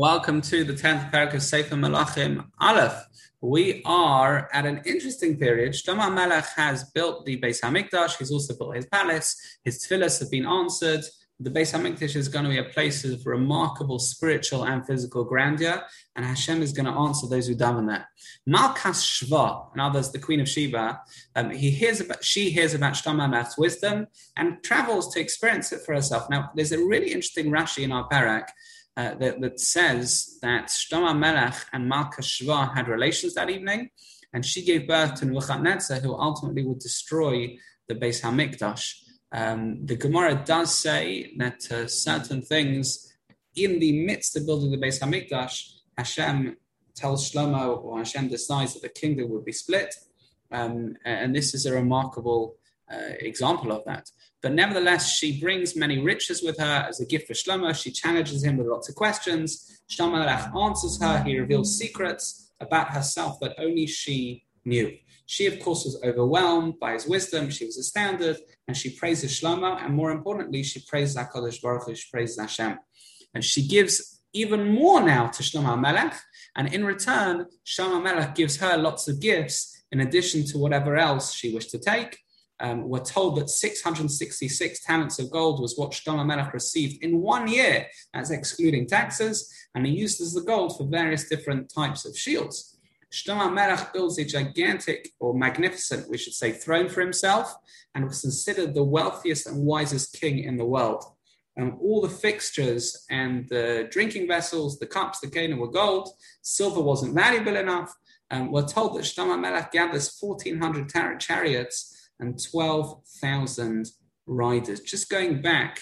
Welcome to the 10th perek of Sefer Malachim Aleph. We are at an interesting period. Shlomo Melech has built the Beis Hamikdash. He's also built his palace. His tefillahs have been answered. The Beis Hamikdash is going to be a place of remarkable spiritual and physical grandeur, and Hashem is going to answer those who daven there. Malkas Shva, and others, the Queen of Sheba, um, he hears about, she hears about Shlomo Melech's wisdom and travels to experience it for herself. Now, there's a really interesting Rashi in our perek uh, that, that, says that Shlomo Melech and Malka Shva had relations that evening, and she gave birth to Nebuchadnezzar, who ultimately would destroy the Beis Hamikdash. Um, the Gemara does say that uh, certain things in the midst of building the Beis Hamikdash, Hashem tells Shlomo, or Hashem decides that the kingdom would be split, um, and this is a remarkable uh, example of that. But nevertheless, she brings many riches with her as a gift for Shlomo. She challenges him with lots of questions. Shlomo answers her. He reveals secrets about herself that only she knew. She, of course, was overwhelmed by his wisdom. She was astounded, and she praises Shlomo. And more importantly, she praises Hakadosh Baruch Hu. She praises Hashem, and she gives even more now to Shlomo Melech. And in return, Shlomo Melech gives her lots of gifts in addition to whatever else she wished to take. Um, we're told that 666 talents of gold was what Shlomo Melech received in one year, as excluding taxes, and he uses the gold for various different types of shields. Shlomo Melech builds a gigantic or magnificent, we should say, throne for himself, and was considered the wealthiest and wisest king in the world. And all the fixtures and the drinking vessels, the cups, the cane were gold. Silver wasn't valuable enough. Um, we're told that Shlomo Melech gathers 1,400 tar- chariots and 12,000 riders. Just going back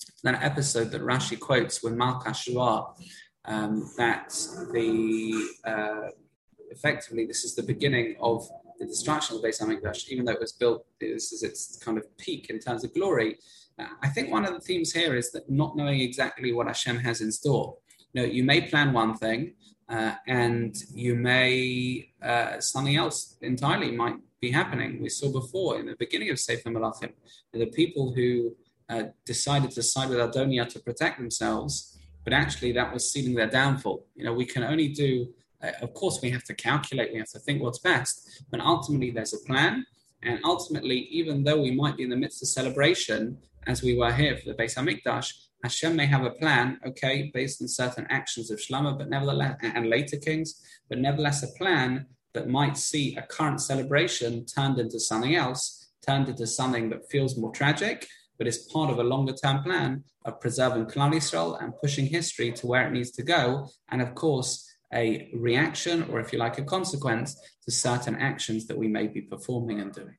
to that episode that Rashi quotes when Malka um, that the uh, effectively this is the beginning of the destruction of the Beis Hamikdash, even though it was built, this is its kind of peak in terms of glory. Uh, I think one of the themes here is that not knowing exactly what Hashem has in store. You know, you may plan one thing, uh, and you may uh, something else entirely might be happening. We saw before in the beginning of Sefer Malachim, the people who uh, decided to side with Adonia to protect themselves, but actually that was sealing their downfall. You know, we can only do, uh, of course, we have to calculate, we have to think what's best, but ultimately there's a plan. And ultimately, even though we might be in the midst of celebration, as we were here for the Beis Hamikdash, Hashem may have a plan, okay, based on certain actions of Shlomo, but nevertheless, and later kings, but nevertheless a plan that might see a current celebration turned into something else, turned into something that feels more tragic, but is part of a longer term plan of preserving Klal and pushing history to where it needs to go. And of course, a reaction, or if you like, a consequence to certain actions that we may be performing and doing.